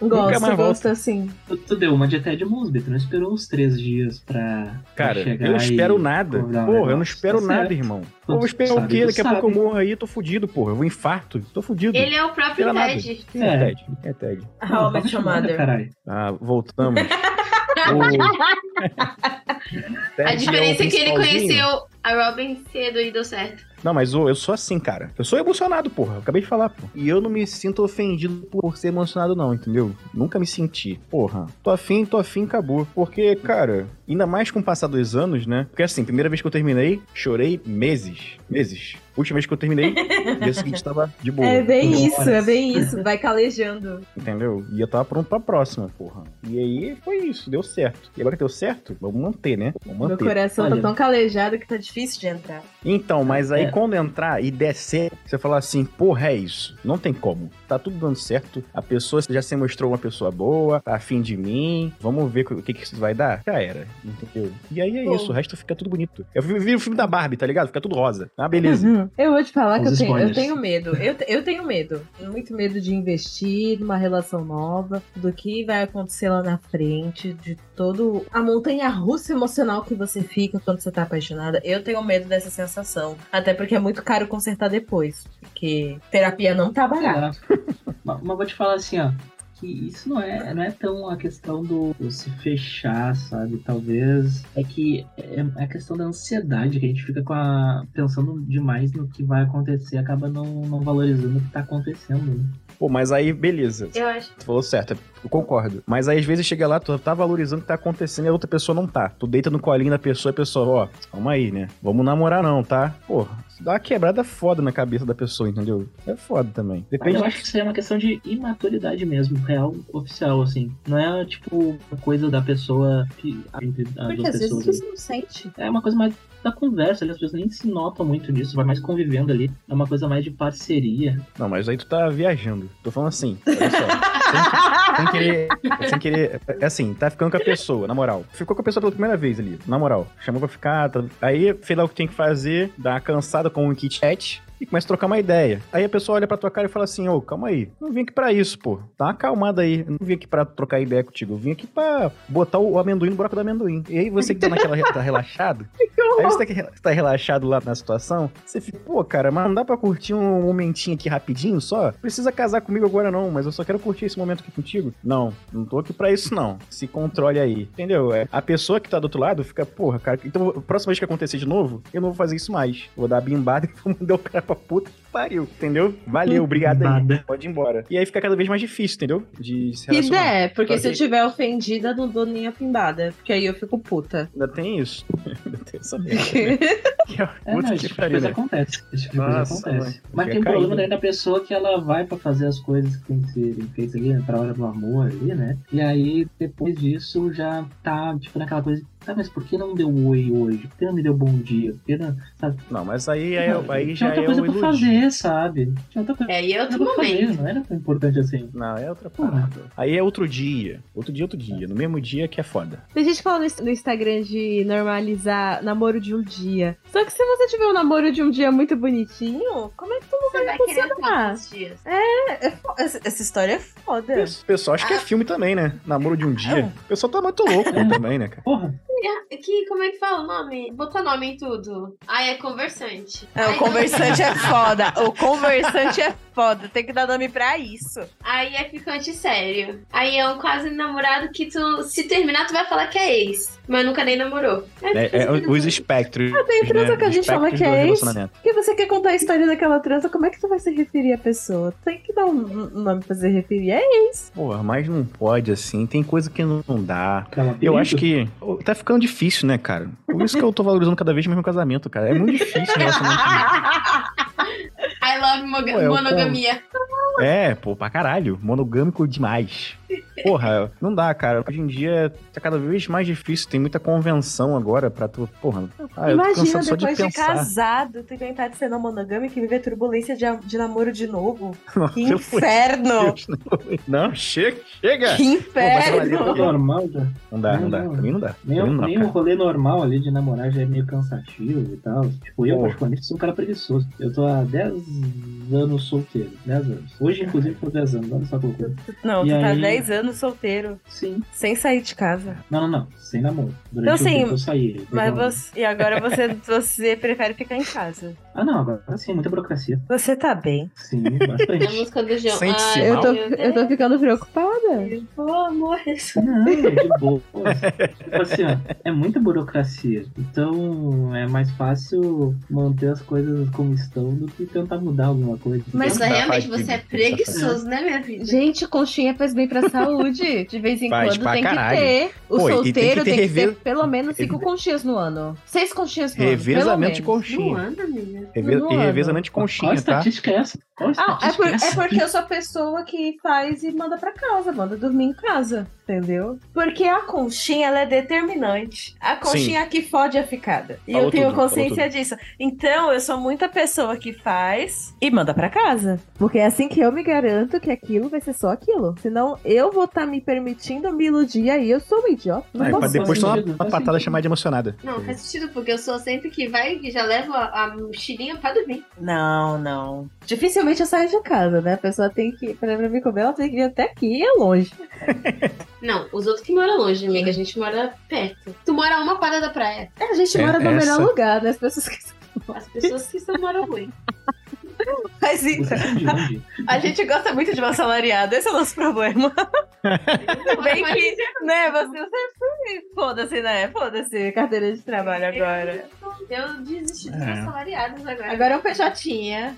Gosto, gosto assim. Tu, tu deu uma de Ted Mosby, tu não esperou os três dias pra, pra Cara, chegar eu não espero e nada. Porra, eu não espero Tá nada, certo. irmão. Pô, Quando vou esperar o quê? Daqui a pouco eu morro aí, tô fudido, porra. Eu vou infarto. Tô fudido. Ele é o próprio. Ted. Quem é, É. Ted? Quem é Ted? How I Met caralho. Ah, voltamos. <laughs> O- A diferença é o que ele conheceu a Robin cedo e deu certo. Não, mas ô, eu sou assim, cara. Eu sou emocionado, porra. Eu acabei de falar, pô. E eu não me sinto ofendido por ser emocionado, não, entendeu? Nunca me senti. Porra, tô afim, tô afim, acabou. Porque, cara, ainda mais com o passar dos anos, né? Porque assim, primeira vez que eu terminei, chorei meses. Meses. Última vez que eu terminei, dia seguinte tava de boa. É bem isso, é bem isso. Vai calejando. Entendeu? E eu tava pronto pra próxima, porra. E aí foi isso, deu certo. E agora que deu certo, vamos manter, né? Vamos Meu manter. coração Olha. tá tão calejado que tá difícil de entrar. Então, mas aí É. quando entrar e descer, você falar assim, porra, é isso. Não tem como. Tá tudo dando certo. A pessoa já se mostrou uma pessoa boa, tá afim de mim. Vamos ver o que, que isso vai dar? Já era, entendeu? E aí é Bom. isso, o resto fica tudo bonito. Eu vi, vi o filme da Barbie, tá ligado? Fica tudo rosa. Ah, beleza. Uhum. Eu vou te falar que eu tenho, eu tenho medo. Eu, eu tenho medo. Muito medo de investir numa relação nova, do que vai acontecer lá na frente, de todo a montanha russa emocional que você fica quando você tá apaixonada. Eu tenho medo dessa sensação. Até porque é muito caro consertar depois. Porque terapia não tá barata. <laughs> Mas, mas vou te falar assim, ó. Que isso não é, não é tão a questão do, do se fechar, sabe? Talvez é que é é a questão da ansiedade, que a gente fica com a, pensando demais no que vai acontecer, acaba não, não valorizando o que tá acontecendo. Né? Pô, mas aí, beleza. Eu acho. Tu falou certo, eu concordo. Mas aí às vezes chega lá, tu tá valorizando o que tá acontecendo e a outra pessoa não tá. Tu deita no colinho da pessoa e a pessoa, ó, calma aí, né? Vamos namorar não, tá? Porra, isso dá uma quebrada foda na cabeça da pessoa, entendeu? É foda também. Mas Depende. eu acho que isso aí é uma questão de imaturidade mesmo, real, oficial, assim. Não é, tipo, uma coisa da pessoa que, Porque às vezes pessoas. você não sente. É uma coisa mais da conversa ali, as pessoas nem se notam muito disso, vai mais convivendo ali. É uma coisa mais de parceria. Não, mas aí tu tá viajando. Tô falando assim, olha só. <laughs> sem, sem <laughs> querer. Sem querer. É assim, tá ficando com a pessoa, na moral. Ficou com a pessoa pela primeira vez ali, na moral. Chamou pra ficar. tá- Aí fez lá o que tem que fazer, dá uma cansada com o Kit Chat. E começa a trocar uma ideia. Aí a pessoa olha pra tua cara e fala assim: Ô, calma aí. Não vim aqui pra isso, pô. Dá uma acalmada aí. Eu não vim aqui pra trocar ideia contigo. Eu vim aqui pra botar o amendoim no buraco do amendoim. E aí você que tá naquela. tá relaxado. <laughs> Aí você tá, que- tá relaxado lá na situação, você fica, pô, cara, mas não dá pra curtir um momentinho aqui rapidinho só? Precisa casar comigo agora não, mas eu só quero curtir esse momento aqui contigo. Não, não tô aqui pra isso não. Se controle aí, entendeu? É, a pessoa que tá do outro lado fica, porra, cara, então próxima vez que acontecer de novo, eu não vou fazer isso mais. Vou dar bimbada e <laughs> vou mandar o cara pra puta que pariu, entendeu? Valeu, obrigado aí. Pode ir embora. E aí fica cada vez mais difícil, entendeu? De se relacionar. der, porque se eu tiver ofendida, não dou nem a pimbada. Porque aí eu fico puta. Ainda tem isso. <laughs> Ainda tem essa merda. <laughs> Que é, É, não, que tipo de pariu, coisa né? acontece. Tipo Nossa, acontece. mãe. Mas tem um problema daí da pessoa que ela vai pra fazer as coisas que tem que serem feitas ali, né, pra hora do amor ali, né? E aí, depois disso, já tá, tipo, naquela coisa. Tá, mas por que não deu oi hoje? Por que não me deu bom dia? Por que não. Sabe? Não, mas aí, é, Não, aí tinha já outra é coisa o pra fazer, sabe? Tinha outra coisa É, e é outro pra fazer, momento. não era tão importante assim. Não, é outra parada. Aí é outro dia. Outro dia, outro dia. No mesmo dia que é foda. Tem gente falando no Instagram de normalizar namoro de um dia. Só que se você tiver um namoro de um dia muito bonitinho, como é que tu não Você vai vai funcionar? dias. É, é fo- essa, história é foda. O pessoal acha que é filme também, né? Namoro de um dia. O pessoal tá muito louco também, né, cara? Porra, É, Que, como é que fala o nome? Botar nome em tudo. Ai, é conversante. É, Ai, o conversante é <laughs> foda. O conversante é foda. Tem que dar nome pra isso. Aí é ficante sério. Aí é um quase namorado que tu, se terminar, tu vai falar que é ex. Mas nunca nem namorou. É, é os espectros. Ah, tem transa né? que a gente chama espectros que é ex. Porque você quer contar a história daquela transa, como é que tu vai se referir à pessoa? Tem que dar um um nome pra se referir. É ex. Porra, mas não pode assim. Tem coisa que não, não dá. Eu acho que tá ficando difícil, né, cara? Por isso que eu tô valorizando cada vez mais meu casamento, cara. É muito difícil relacionamento. <laughs> I love moga- Pô, é o monogamia. É, pô, pra caralho. Monogâmico demais. Porra, não dá, cara. Hoje em dia tá cada vez mais difícil. Tem muita convenção agora pra tu. Porra, Ah, Imagina de depois de, pensar. casado, tu inventar de ser não monogâmico e viver turbulência de, de namoro de novo. <laughs> Que inferno! <laughs> Não. Chega, chega. Que Pô, inferno! ali- normal já. Não dá, não dá. Não, Pra mim não dá. Nem, mim o- não dá, nem o rolê normal ali de namorar já é meio cansativo e tal. Tipo, eu Pô. particularmente sou um cara preguiçoso. Eu tô há 10 anos solteiro. 10 anos. Hoje, inclusive, tô 10 anos. Olha só que loucura. Não, E tu tá aí? 10 anos solteiro, Sim. sem sair de casa. Não, não, não. Sem namoro. Durante Então, o sim, tempo eu saí. Mas você. E agora você, você prefere ficar em casa. Ah, não. Agora sim, muita burocracia. Você tá bem. Sim, A <laughs> bastante. música do João. Eu tô, eu tô ficando preocupada. Pô, amor. Não, de boa. Tipo assim, ó, é muita burocracia. Então é mais fácil manter as coisas como estão do que tentar mudar alguma coisa. Mas realmente você é preguiçoso, né, minha filha? Gente, conchinha faz bem pra saúde. De vez em Faz quando tem caralho. que ter. O Pô, e tem que solteiro ter tem que ter, pelo menos cinco conchinhas no ano. Seis conchinhas no Revezamento de menos. Não conchinha. anda, amiga. Reve- revezamento de Qual conchinha, tá? estatística é essa? Qual Ah, é, por- é porque eu sou a pessoa que faz e manda pra casa, manda dormir em casa, entendeu? Porque a conchinha, ela é determinante. A conchinha é que fode a ficada. E Falou eu tenho tudo, consciência disso. Então, eu sou muita pessoa que faz e manda pra casa. Porque é assim que eu me garanto que aquilo vai ser só aquilo. Senão, eu vou estar me permitindo me iludir aí eu sou um idiota. Não pra posso. depois tomar sentido, uma faz patada sentido. chamada de emocionada. Não, faz sentido, porque eu sou sempre que vai e já levo a, a mochilinha pra dormir. Não, não. Dificilmente eu saio de casa, né? A pessoa tem que, pra pra me comer, ela tem que vir até aqui e é longe. <laughs> Não, os outros que moram longe, amiga. A gente mora perto. Tu mora a uma quadra da praia. É, a gente É, mora no essa- melhor lugar, né? As pessoas que. As pessoas que só moram ruim. <laughs> Mas então, <laughs> a gente gosta muito de uma salariada, esse é o nosso problema. Bem que, né, você, você foda-se, né? Foda-se, carteira de trabalho agora. Eu desisti dos É. meus salariados agora. Agora é um PJ.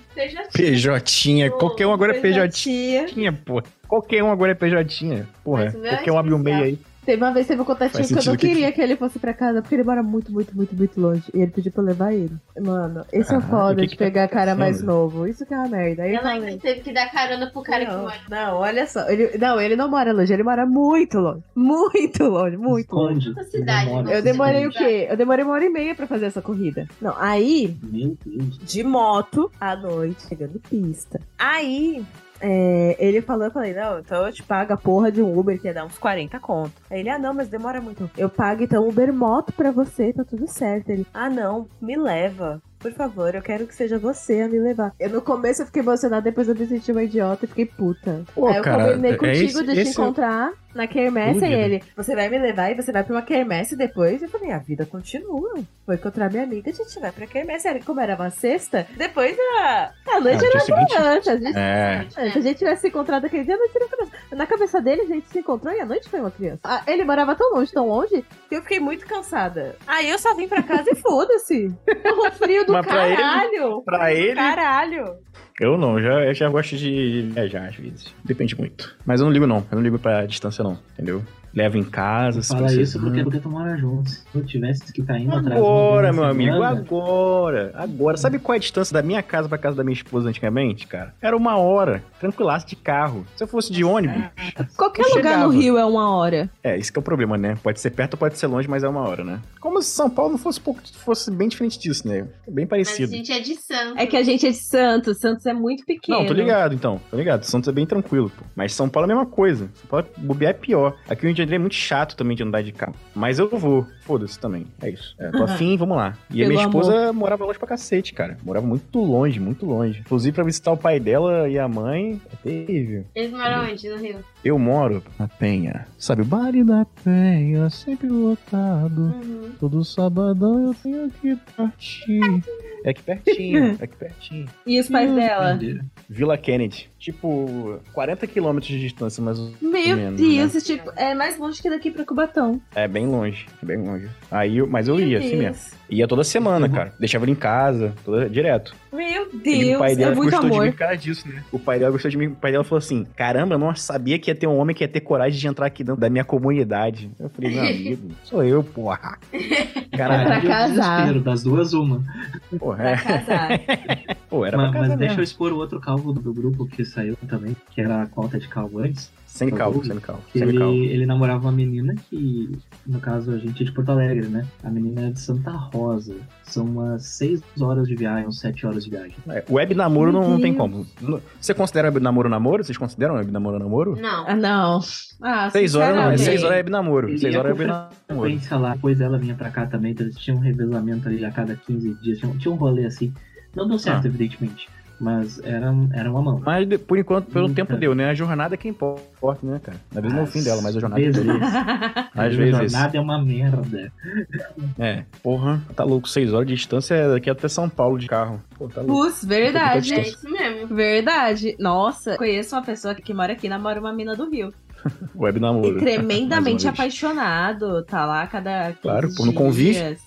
PJ. Qualquer um agora é PJ. PJ. pô. Qualquer um agora é PJ. Porra, é qualquer um abre um meio aí. Teve uma vez, teve um contatinho Faz que eu não sentido que- queria que ele fosse pra casa, porque ele mora muito, muito, muito, muito longe. E ele pediu pra eu levar ele. Mano, esse é o foda que de que tá pegar cara mais novo. Isso que é uma merda. Aí Ela ainda teve que dar carona pro cara que não, mora. não, olha só. Ele, não, ele não mora longe, ele mora muito longe. Muito longe, muito longe. Esconde. Outra cidade, Eu demorei o quê? Eu demorei uma hora e meia pra fazer essa corrida. Não, aí, Meu Deus. de moto, à noite, chegando pista. Aí, é, ele falou, eu falei, não, então eu te pago a porra de um Uber, que ia dar uns 40 conto. Aí ele, ah, não, mas demora muito. Eu pago então Uber Moto pra você, tá tudo certo. Ele, ah, não, me leva. Por favor, eu quero que seja você a me levar. Eu no começo eu fiquei emocionada, depois eu me senti uma idiota e fiquei puta. Pô, Aí eu cara, combinei é contigo esse- de te esse- encontrar na quermesse e ele, você vai me levar e você vai pra uma quermesse depois? Eu falei, a vida continua. Vou encontrar minha amiga, a gente vai pra quermesse. Aí, Como era uma sexta, depois a, a noite Ah, era antes. A gente, É. se a gente tivesse se encontrado aquele dia, a noite era criança. Na cabeça dele, a gente se encontrou e a noite foi uma criança. Ah, Ele morava tão longe, tão longe, que eu fiquei muito cansada. Aí eu só vim pra casa e foda-se. <laughs> O frio do Mas pra ele- caralho. Pra ele, Caralho. Eu não, já, eu já gosto de viajar às vezes. Depende muito. Mas eu não ligo, não. Eu não ligo pra distância, não. Entendeu? Levo em casa, se Fala isso porque, porque tu mora junto. Se eu tivesse que estar indo atrás Agora, meu amigo, semana, agora. Agora. Sabe qual é a distância da minha casa pra casa da minha esposa antigamente, cara? Era uma hora, tranquilaço de carro. Se eu fosse de ônibus, Qualquer Eu lugar no chegava. Rio é uma hora. é, isso que é o problema, né? Pode ser perto ou pode ser longe, mas é uma hora, né? Como se São Paulo fosse, pouco, fosse bem diferente disso, né? Bem Mas a parecido. gente é de Santos. É que a gente é de Santos. Santos é muito pequeno. Não, tô ligado, então. Tô ligado. Santos é bem tranquilo, pô. Mas São Paulo é a mesma coisa. São Paulo, bobear é pior. Aqui Rio de Janeiro é muito chato também de andar de carro. Mas eu vou. Foda-se também. É isso. É, tô afim, vamos lá. E a Pelo minha esposa morava longe pra cacete, cara. Morava muito longe, muito longe. Inclusive pra visitar o pai dela e a mãe. É terrível. Eles moram onde? No Rio? Eu moro na Penha. Sabe, o baile da Penha, sempre lotado. Uhum. Todo sabadão eu tenho que partir. É aqui pertinho, <laughs> é aqui pertinho. E os pais dela? Entendi. Vila Kennedy. Tipo, 40 quilômetros de distância, mas Meu menos, Deus, tipo, é mais longe que daqui pra Cubatão. é bem longe, é bem longe. Aí, eu- mas eu ia, assim Deus. mesmo. Ia toda semana, Uhum. cara. Deixava ele em casa, toda, direto. Meu E o Deus, pai dela é muito gostou de mim amor. por causa disso, né? O pai dela gostou de mim. O pai dela falou assim: caramba, eu não sabia que ia ter um homem que ia ter coragem de entrar aqui dentro da minha comunidade. Eu falei, meu amigo, <laughs> sou eu, porra. Pra Caralho, deu casar. desespero, das duas, uma. porra. Pra É. casar. Pô, era mas pra mas casar deixa eu mesmo. expor o outro calvo do grupo que saiu também, que era a cota de calvo antes. Sem calvo, sem calvo, ele, ele namorava uma menina que, no caso, a gente é de Porto Alegre, né? A menina é de Santa Rosa. São umas 6 horas de viagem, uns 7 horas de viagem. É, web namoro não, não tem como. Você considera web namoro namoro? Vocês consideram web namoro namoro? Não. Ah, não. Ah, Seis horas não, sinceramente. seis horas é web namoro. Ele Seis ia horas é web namoro. lá. Depois ela vinha pra cá também, então eles tinham um revezamento ali a cada 15 dias. Tinha, um- tinha um rolê assim. Não deu certo, Ah. evidentemente. Mas era, era uma mão. Mas por enquanto, pelo Hum, tempo cara. deu, né? A jornada é que importa, né, cara? Às vezes não é o fim dela, mas a jornada Às é vezes. <laughs> Às a vezes. jornada é uma merda. É, porra, tá louco. Seis horas de distância é daqui até São Paulo de carro. Pô, tá louco. Putz, verdade. É isso mesmo. Verdade. Nossa, conheço uma pessoa que mora aqui, namora uma mina do Rio. <laughs> Web E namoro. tremendamente Mais uma vez. apaixonado. Tá lá a cada 15 Claro, pô, no convite. dias.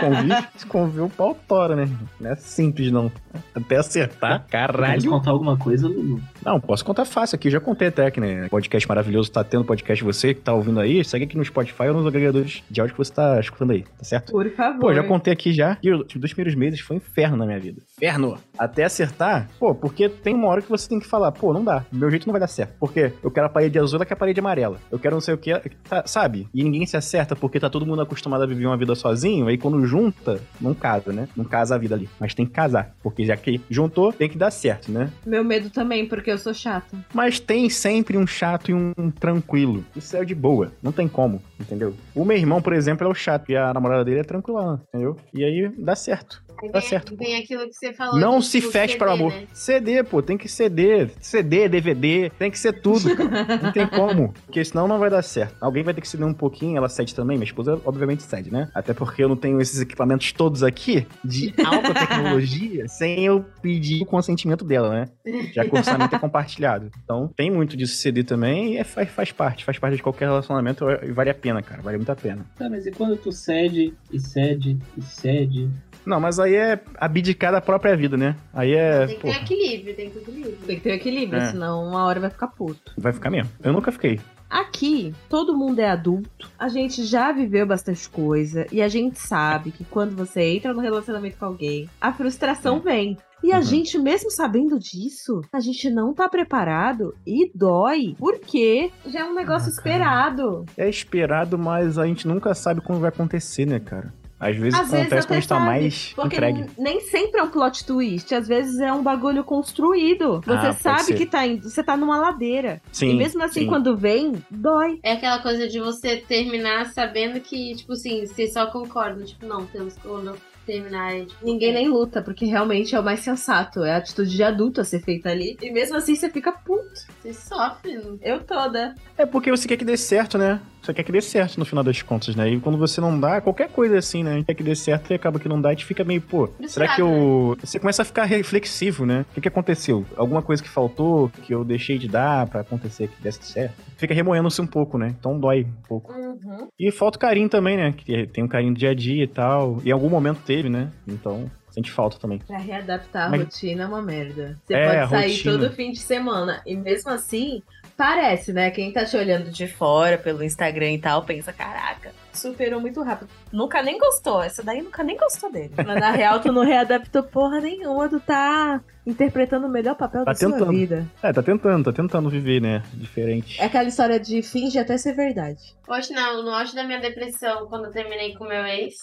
Convite, convite o pau tora, né? Não é simples, não. Até acertar, Quer caralho. contar alguma coisa, Lulu? Não, posso contar fácil aqui, já contei até que, né? Podcast maravilhoso, tá tendo podcast você que tá ouvindo aí, segue aqui no Spotify ou nos agregadores de áudio que você tá escutando aí, tá certo? Por favor. Pô, já contei aqui já. E os dois primeiros meses foi um inferno na minha vida. Inferno! Até acertar, pô, porque tem uma hora que você tem que falar, pô, não dá. Do meu jeito não vai dar certo. Porque eu quero a parede azul, ela quer a parede amarela. Eu quero não sei o que, tá- sabe? E ninguém se acerta porque tá todo mundo acostumado a viver uma vida sozinho. Aí quando junta, não casa, né? Não casa a vida ali. Mas tem que casar. Porque já que juntou, tem que dar certo, né? Meu medo também, porque eu sou chata. Mas tem sempre um chato e um tranquilo. Isso é de boa. Não tem como, entendeu? O meu irmão, por exemplo, é o chato. E a namorada dele é tranquilona, entendeu? E aí dá certo. Aí Tá vem- certo. Vem aquilo que você falou. Não se tipo, feche para o amor. né? CD, pô, tem que CD. CD, DVD, tem que ser tudo, cara. Não tem como. Porque senão não vai dar certo. Alguém vai ter que ceder um pouquinho, ela cede também. Minha esposa, obviamente, cede, né? Até porque eu não tenho esses equipamentos todos aqui de <laughs> alta tecnologia sem eu pedir o consentimento dela, né? Já que o orçamento é compartilhado. Então, tem muito disso CD também e é- faz, faz parte. Faz parte de qualquer relacionamento e vale a pena, cara. Vale muito a pena. Tá, mas e quando tu cede, e cede, e cede? Não, mas aí é abdicar da própria vida, né? Aí é. Tem que pô, ter equilíbrio, tem que ter equilíbrio. Tem que ter equilíbrio, É. senão uma hora vai ficar puto. vai ficar mesmo. Eu nunca fiquei. Aqui, todo mundo é adulto, a gente já viveu bastante coisa e a gente sabe que quando você entra no relacionamento com alguém, a frustração vem. E a Uhum. gente, mesmo sabendo disso, a gente não tá preparado e dói, porque já é um negócio Ah, esperado. É esperado, mas a gente nunca sabe quando vai acontecer, né, cara? Às vezes Às vezes acontece quando até a gente tá sabe, mais Porque entregue. nem sempre é um plot twist, às vezes é um bagulho construído. Você Ah, sabe que tá indo, você tá numa ladeira. Sim. e mesmo assim, sim. quando vem, dói. É aquela coisa de você terminar sabendo que, tipo assim, vocês só concordam. Tipo, não, temos que quando terminar. é, Tipo, Ninguém nem luta, porque realmente é o mais sensato. É a atitude de adulto a ser feita ali. E mesmo assim você fica puto. Você sofre. Eu toda. É porque você quer que dê certo, né? Você quer que dê certo no final das contas, né? E quando você não dá, qualquer coisa assim, né? Quer que dê certo e acaba que não dá, gente fica meio, pô, será que eu. Você começa a ficar reflexivo, né? O que, que aconteceu? Alguma coisa que faltou, que eu deixei de dar pra acontecer que desse certo? Fica remoendo-se um pouco, né? Então dói um pouco. Uhum. E falta o carinho também, né? Que tem um carinho do dia a dia e tal. E em algum momento teve, né? Então, sente falta também. Pra readaptar a Mas- rotina é uma merda. Você É, pode sair rotina. todo fim de semana. E mesmo assim, parece, né? Quem tá te olhando de fora pelo Instagram e tal, pensa, caraca, superou muito rápido. Nunca nem gostou. Essa daí nunca nem gostou dele. Mas na real, tu não readaptou porra nenhuma. Tu tá interpretando o melhor papel Tá da sua tentando. vida. É, tá tentando, tá tentando viver, né? Diferente. É aquela história de finge até ser verdade. Hoje não, no auge da minha depressão, quando eu terminei com meu ex,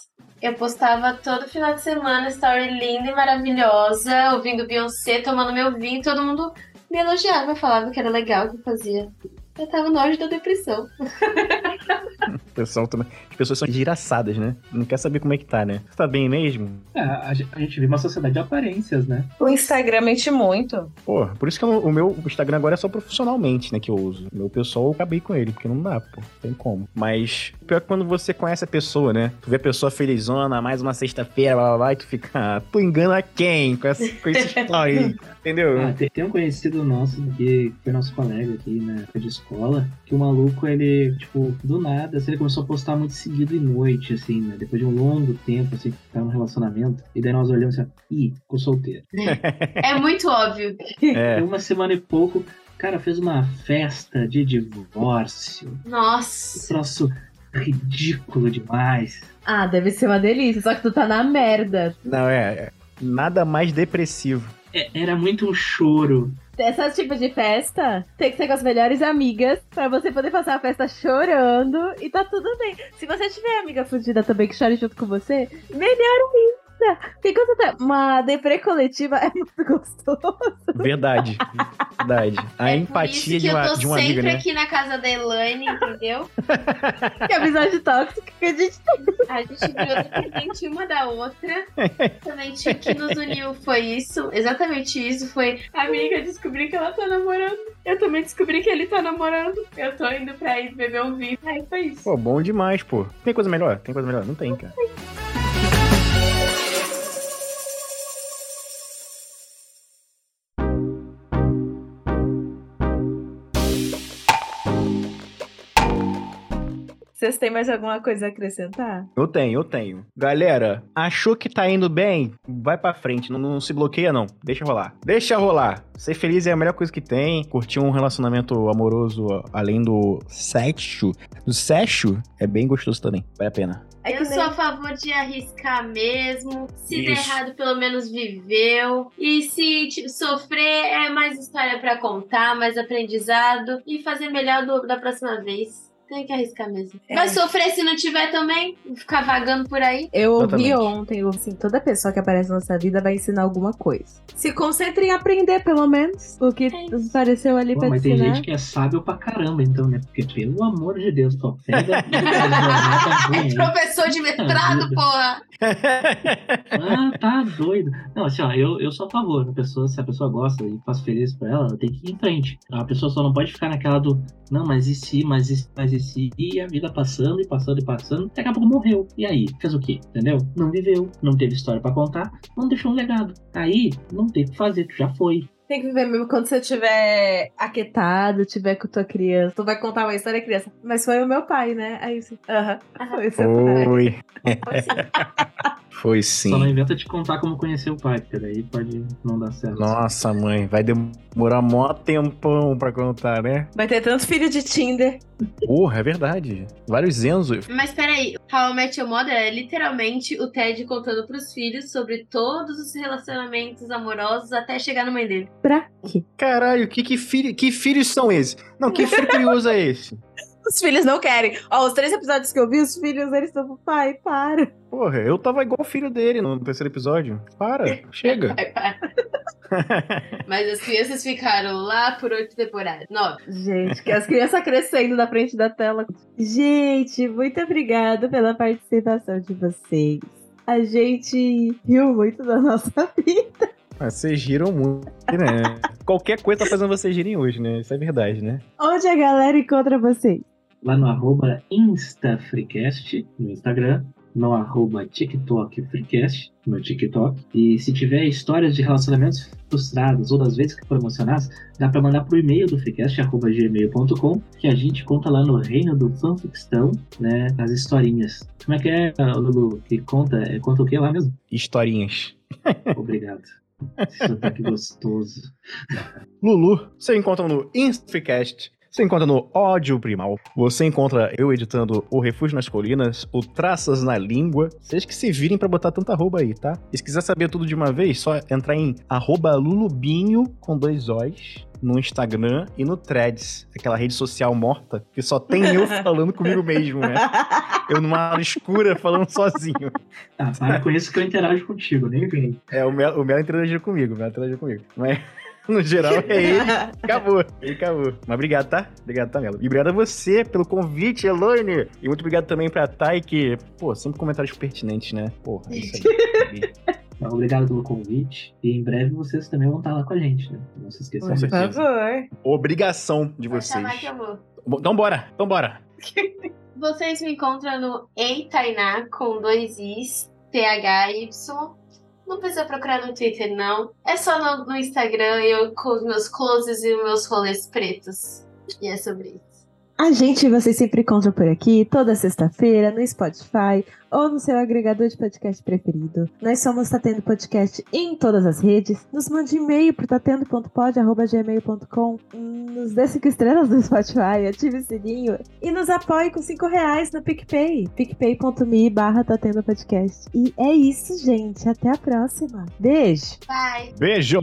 eu postava todo final de semana story linda e maravilhosa, ouvindo Beyoncé, tomando meu vinho, todo mundo me elogiava, falava que era legal o que fazia. Eu tava no auge da depressão. <laughs> Pessoal também. As pessoas são giraçadas, né? Não quer saber como é que tá, né? Você tá bem mesmo? É, a, gen- a gente vive uma sociedade de aparências, né? O Instagram mente muito. Pô, por isso que eu- o meu Instagram agora é só profissionalmente, né, que eu uso. O meu pessoal eu acabei com ele, porque não dá, pô. Não tem como. Mas pior que quando você conhece a pessoa, né? Tu vê a pessoa felizona, mais uma sexta-feira, blá blá blá, e tu fica, ah, tu engana quem com essa, com esse <laughs> story? Entendeu? Ah, tem, tem um conhecido nosso que foi nosso colega aqui na época de escola, que o maluco, ele, tipo, do nada, assim, ele começou a postar muito seguido e noite, assim, né? Depois de um longo tempo, assim, que tava no relacionamento. E daí nós olhamos assim, ih, ficou solteiro. É muito óbvio. É. Uma semana e pouco, cara, fez uma festa de divórcio. Um Nossa. troço ridículo demais. Ah, deve ser uma delícia, só que tu tá na merda. Não, é, é. Nada mais depressivo É- Era muito um choro. Esse tipo de festa tem que ser com as melhores amigas pra você poder passar a festa chorando e tá tudo bem. Se você tiver amiga fudida também que chore junto com você, melhor ainda. Quando você tá... uma deprê coletiva é muito gostoso. Verdade. Verdade. A é empatia por de isso que uma, eu tô de uma sempre amiga, né? aqui na casa da Elaine, entendeu? <laughs> Que amizade tóxica que a gente A gente virou dependente uma da outra. Exatamente o que nos uniu foi isso. Exatamente isso. Foi a amiga descobrir que ela tá namorando. Eu também descobri que ele tá namorando. Eu tô indo pra ir beber um vinho. Aí foi isso. Pô, bom demais, pô. Tem coisa melhor? Tem coisa melhor? Não tem, cara. Vocês têm mais alguma coisa a acrescentar? Eu tenho, eu tenho. Galera, achou que tá indo bem? Vai pra frente, não, não se bloqueia não. Deixa rolar. Deixa rolar. Ser feliz é a melhor coisa que tem. Curtir um relacionamento amoroso além do sexo, do sexo, é bem gostoso também. Vale a pena. É eu sou a favor de arriscar mesmo. Se der Isso. errado, pelo menos viveu. E se tipo, sofrer, é mais história pra contar, mais aprendizado. E fazer melhor do- da próxima vez. Tem que arriscar mesmo. É. Vai sofrer se não tiver também? Ficar vagando por aí? Eu ouvi ontem, assim, toda pessoa que aparece na nossa vida vai ensinar alguma coisa. Se concentre em aprender, pelo menos, o que É apareceu ali Pô, pra te mas tem ensinar. gente que é sábio pra caramba, então, né? Porque, pelo amor de Deus, só pega <laughs> É professor de mestrado, vida. porra! Ah, tá doido. Não, assim, ó, eu, eu sou a favor. A pessoa, se a pessoa gosta e faz feliz pra ela, ela tem que ir em frente. A pessoa só não pode ficar naquela do, não, mas e se, mas e se, mas e e a vida passando e passando e passando, daqui a pouco morreu. E aí? Fez o quê? Entendeu? Não viveu, não teve história pra contar, não deixou um legado. Aí, não tem o que fazer, tu já foi. Tem que viver mesmo quando você estiver aquietado, tiver com tua criança. Tu vai contar uma história criança. Mas foi o meu pai, né? Aí você. Aham. Foi seu pai. <laughs> <laughs> Foi. Sim. Só não inventa de contar como conhecer o pai, porque daí pode não dar certo. Nossa, mãe, vai demorar mó tempão pra contar, né? Vai ter tantos filhos de Tinder. Porra, é verdade. Vários Enzo. Mas peraí, How I Met Your Mother é literalmente o Ted contando pros filhos sobre todos os relacionamentos amorosos até chegar na mãe dele. Pra quê? Caralho, que, que, filho, que filhos são esses? Não, que filho curioso é esse? Os filhos não querem. Ó, os três episódios que eu vi, os filhos, eles estão. Pai, para. Porra, eu tava igual o filho dele no terceiro episódio. Para, chega. Para. <laughs> Mas as crianças ficaram lá por oito temporadas. Nove. Gente, que as crianças crescendo na frente da tela. Gente, muito obrigada pela participação de vocês. A gente riu muito da nossa <laughs> vida. Mas vocês giram muito, né? <laughs> Qualquer coisa tá fazendo vocês girem hoje, né? Isso é verdade, né? Onde a galera encontra vocês? Lá no arroba InstaFreecast no Instagram, no arroba TikTok Freecast no TikTok. E se tiver histórias de relacionamentos frustrados ou das vezes que foram emocionadas, dá pra mandar pro e-mail do Freecast, arroba gmail.com, que a gente conta lá no Reino do Fanfictão, né, as historinhas. Como é que é, Lulu, que conta? É, conta o que lá mesmo? Historinhas. <laughs> Obrigado. Esse sotaque gostoso. Lulu, você encontra no Instacast. Você encontra no Ódio Primal. Você encontra eu editando O Refúgio nas Colinas, o Traças na Língua. Vocês que se virem pra botar tanta arroba aí, tá? E se quiser saber tudo de uma vez, só entrar em arroba lulubinho com dois Os no Instagram e no Threads, aquela rede social morta que só tem eu <laughs> falando comigo mesmo, né? Eu numa área escura falando sozinho. Tá, para com isso que eu interajo contigo, nem vem. É, o Mel, o Mel interagiu comigo, o Mel interagiu comigo. Mas, <laughs> no geral, é ele. <laughs> Acabou, ele acabou. Mas obrigado, tá? Obrigado, tá, Melo? E obrigado a você pelo convite, Eloine. E muito obrigado também pra Thay, que, pô, sempre comentários pertinentes, né? Porra, é isso aí. <laughs> Então, obrigado pelo convite. E em breve vocês também vão estar lá com a gente, né? Não se esqueçam Por favor. Obrigação de Vai vocês. que eu vou. Bom, Então bora, então bora. Vocês me encontram no Eitainá com dois Is, T-H-Y. Não precisa procurar no Twitter, não. É só no, no Instagram, eu com os meus closes e os meus rolês pretos. E é sobre isso. A gente vocês sempre encontram por aqui, toda sexta-feira, no Spotify ou no seu agregador de podcast preferido. Nós somos Tatendo Podcast em todas as redes. Nos mande e-mail pro tatendo.pod.gmail.com Nos dê cinco estrelas no Spotify, ative o sininho e nos apoie com cinco reais no PicPay. picpay.me barra Tatendo Podcast. E é isso, gente. Até a próxima. Beijo! Bye! Beijo!